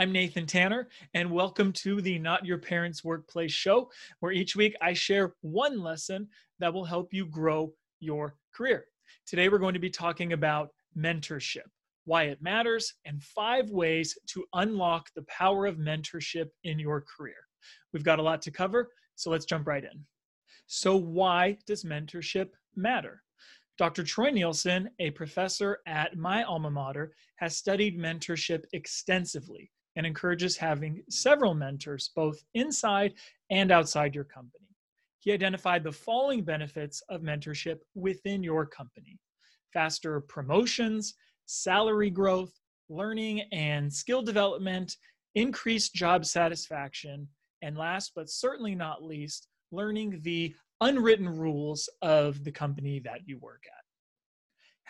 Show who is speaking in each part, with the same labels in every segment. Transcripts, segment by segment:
Speaker 1: I'm Nathan Tanner, and welcome to the Not Your Parents Workplace show, where each week I share one lesson that will help you grow your career. Today, we're going to be talking about mentorship, why it matters, and five ways to unlock the power of mentorship in your career. We've got a lot to cover, so let's jump right in. So, why does mentorship matter? Dr. Troy Nielsen, a professor at my alma mater, has studied mentorship extensively and encourages having several mentors both inside and outside your company. He identified the following benefits of mentorship within your company faster promotions, salary growth, learning and skill development, increased job satisfaction, and last but certainly not least, learning the unwritten rules of the company that you work at.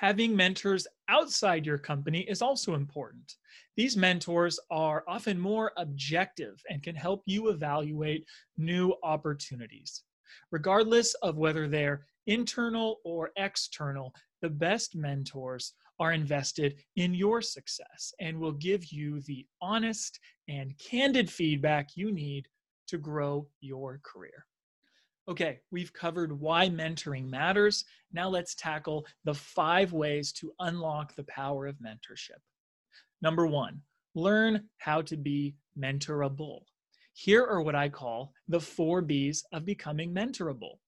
Speaker 1: Having mentors outside your company is also important. These mentors are often more objective and can help you evaluate new opportunities. Regardless of whether they're internal or external, the best mentors are invested in your success and will give you the honest and candid feedback you need to grow your career. Okay, we've covered why mentoring matters. Now let's tackle the five ways to unlock the power of mentorship. Number one, learn how to be mentorable. Here are what I call the four B's of becoming mentorable.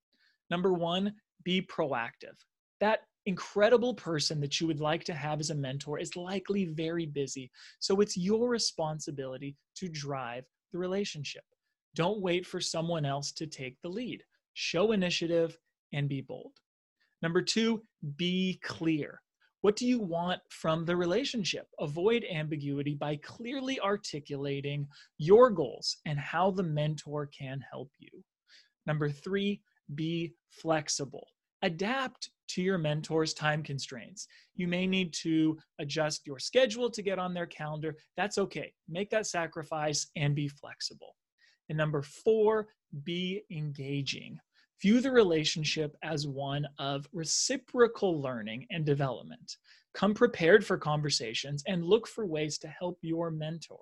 Speaker 1: Number one, be proactive. That incredible person that you would like to have as a mentor is likely very busy. So it's your responsibility to drive the relationship. Don't wait for someone else to take the lead show initiative, and be bold. Number two, be clear. What do you want from the relationship? Avoid ambiguity by clearly articulating your goals and how the mentor can help you. Number three, be flexible. Adapt to your mentor's time constraints. You may need to adjust your schedule to get on their calendar. That's okay. Make that sacrifice and be flexible. And number four, be engaging. View the relationship as one of reciprocal learning and development. Come prepared for conversations and look for ways to help your mentor.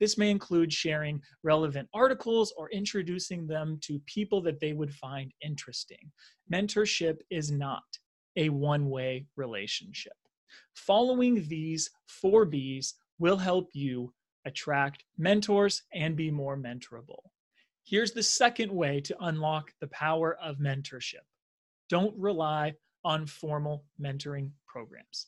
Speaker 1: This may include sharing relevant articles or introducing them to people that they would find interesting. Mentorship is not a one way relationship. Following these four B's will help you attract mentors and be more mentorable. Here's the second way to unlock the power of mentorship don't rely on formal mentoring programs.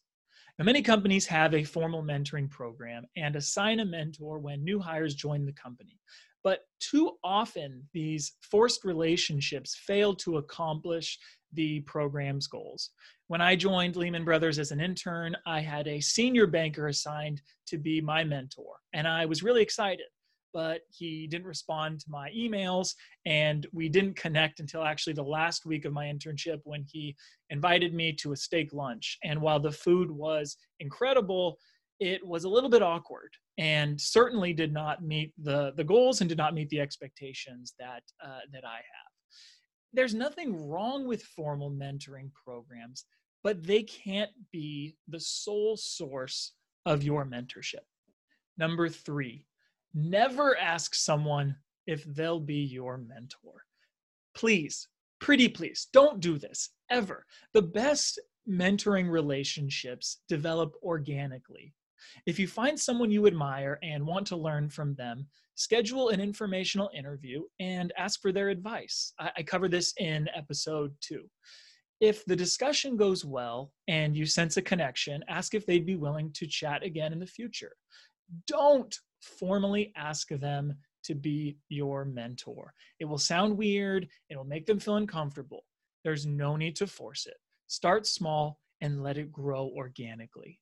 Speaker 1: Now, many companies have a formal mentoring program and assign a mentor when new hires join the company. But too often, these forced relationships fail to accomplish the program's goals. When I joined Lehman Brothers as an intern, I had a senior banker assigned to be my mentor, and I was really excited but he didn't respond to my emails and we didn't connect until actually the last week of my internship when he invited me to a steak lunch and while the food was incredible it was a little bit awkward and certainly did not meet the the goals and did not meet the expectations that uh, that I have there's nothing wrong with formal mentoring programs but they can't be the sole source of your mentorship number 3 Never ask someone if they'll be your mentor. Please, pretty please, don't do this ever. The best mentoring relationships develop organically. If you find someone you admire and want to learn from them, schedule an informational interview and ask for their advice. I, I cover this in episode two. If the discussion goes well and you sense a connection, ask if they'd be willing to chat again in the future. Don't formally ask them to be your mentor. It will sound weird, it will make them feel uncomfortable. There's no need to force it. Start small and let it grow organically.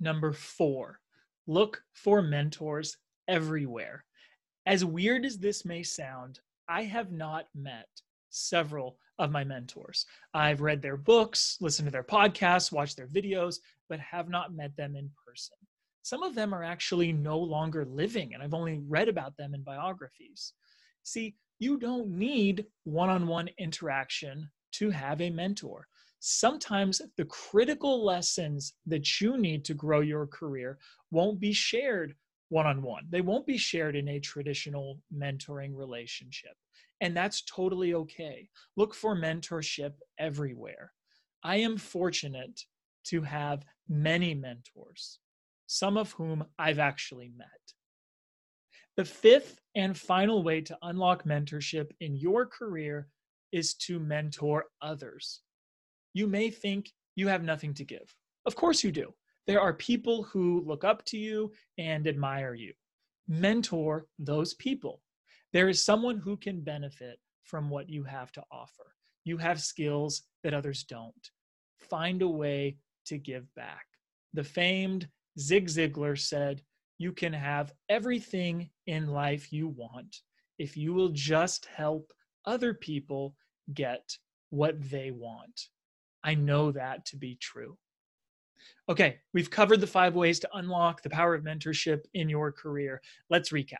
Speaker 1: Number four, look for mentors everywhere. As weird as this may sound, I have not met several of my mentors. I've read their books, listened to their podcasts, watched their videos, but have not met them in person. Some of them are actually no longer living, and I've only read about them in biographies. See, you don't need one on one interaction to have a mentor. Sometimes the critical lessons that you need to grow your career won't be shared one on one. They won't be shared in a traditional mentoring relationship. And that's totally okay. Look for mentorship everywhere. I am fortunate to have many mentors, some of whom I've actually met. The fifth and final way to unlock mentorship in your career is to mentor others. You may think you have nothing to give. Of course you do. There are people who look up to you and admire you. Mentor those people. There is someone who can benefit from what you have to offer. You have skills that others don't. Find a way to give back. The famed Zig Ziglar said, You can have everything in life you want if you will just help other people get what they want. I know that to be true. Okay, we've covered the five ways to unlock the power of mentorship in your career. Let's recap.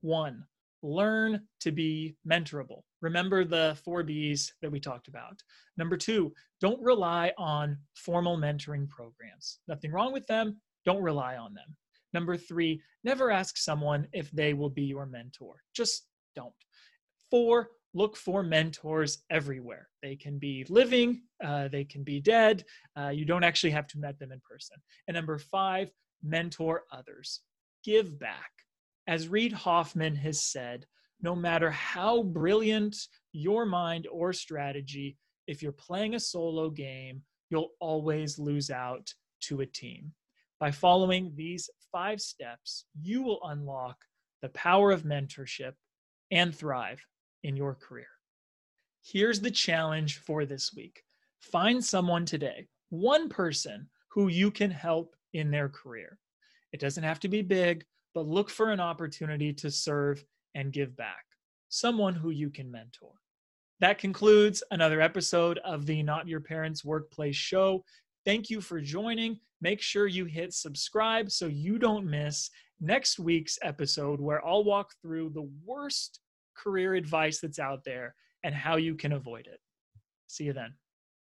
Speaker 1: One, learn to be mentorable. Remember the four B's that we talked about. Number two, don't rely on formal mentoring programs. Nothing wrong with them, don't rely on them. Number three, never ask someone if they will be your mentor. Just don't. Four, look for mentors everywhere. They can be living, uh, they can be dead. Uh, you don't actually have to meet them in person. And number five, mentor others. Give back. As Reid Hoffman has said, no matter how brilliant your mind or strategy, if you're playing a solo game, you'll always lose out to a team. By following these five steps, you will unlock the power of mentorship and thrive in your career. Here's the challenge for this week find someone today, one person who you can help in their career. It doesn't have to be big, but look for an opportunity to serve and give back, someone who you can mentor. That concludes another episode of the Not Your Parents Workplace Show. Thank you for joining. Make sure you hit subscribe so you don't miss next week's episode where I'll walk through the worst career advice that's out there and how you can avoid it. See you then.